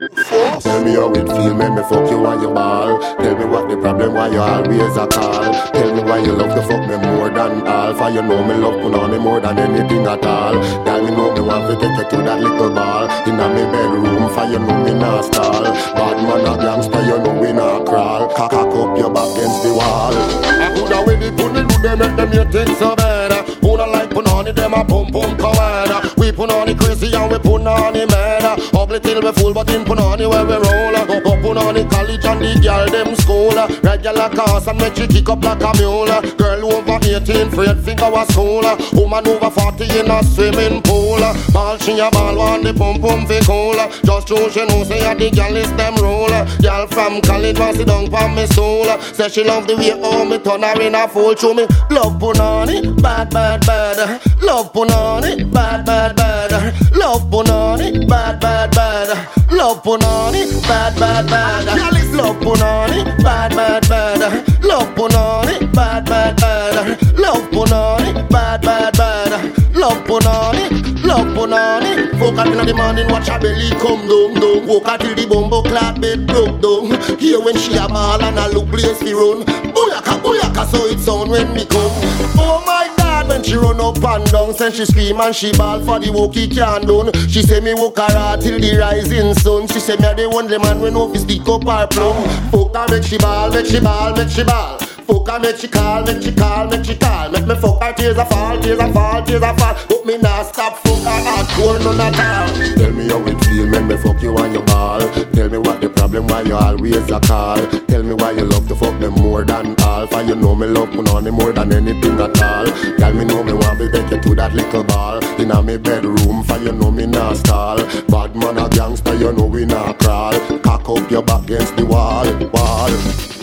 Tell me how it feel, make me fuck you while you ball. Tell me what the problem, why you always a call. Tell me why you love to fuck me more than all. For you know me love put on me more than anything at all. Tell me know me want to take you to that little ball. Inna me bedroom, for you know me not stall. Bad man a gangster, you know we not crawl. Cock, up your back against the wall. Eh, I coulda with it, put do them, make them you think so bad. Who not like put on them a pump pump command. We put on it crazy and we put on it mad. Ugly till we full, but in put on where we roll. Up, on it college and the girl them school. Regular cars and make she kick up like a mule. Girl over 18, afraid finger was school. Woman over 40 in a swimming pool. Ball she a ball, want the pump pump fi cool. Just true she know say a the girl is them rule. Girl from college want sit down for me soul. Say she love the way how me turn her in a fool. Show me love punani, bad bad bad. Love punani, bad bad bad. Love punani, bad bad bad. Love punani, bad bad bad. Love punani, bad bad bad. Love punani, bad bad bad. Love punani, bad bad bad. Love punani, love punani. Fuck up inna the morning, watch her belly come down, down. Walk her till the bumbo clap bed broke down. Hear when she a ball and a look place fi run. Booyaka, booyaka, so it sound when me come. When she run up and down, then she scream and she ball for the walk he can't done. She say me walk her out till the rising sun. She say me a the only man when no stick up her plum. Fuck her, make she ball, make she ball, make she ball. Fuck her, make she call, make she call, make she call. Make me fuck her, tears a fall, tears a fall, tears a fall. But me not stop, fuck her hardcore, none at all. Tell me how it feel, make me fuck you on your ball. Tell me what the problem, why you always a call. Tell me why you love to fuck me more than all. For you know me love put on more than anything at all. Tell me know me want to take you to that little ball. Inna me bedroom, for you know me not stall. Bad man a gangster, you know we not crawl. Cock up your back against the wall, wall.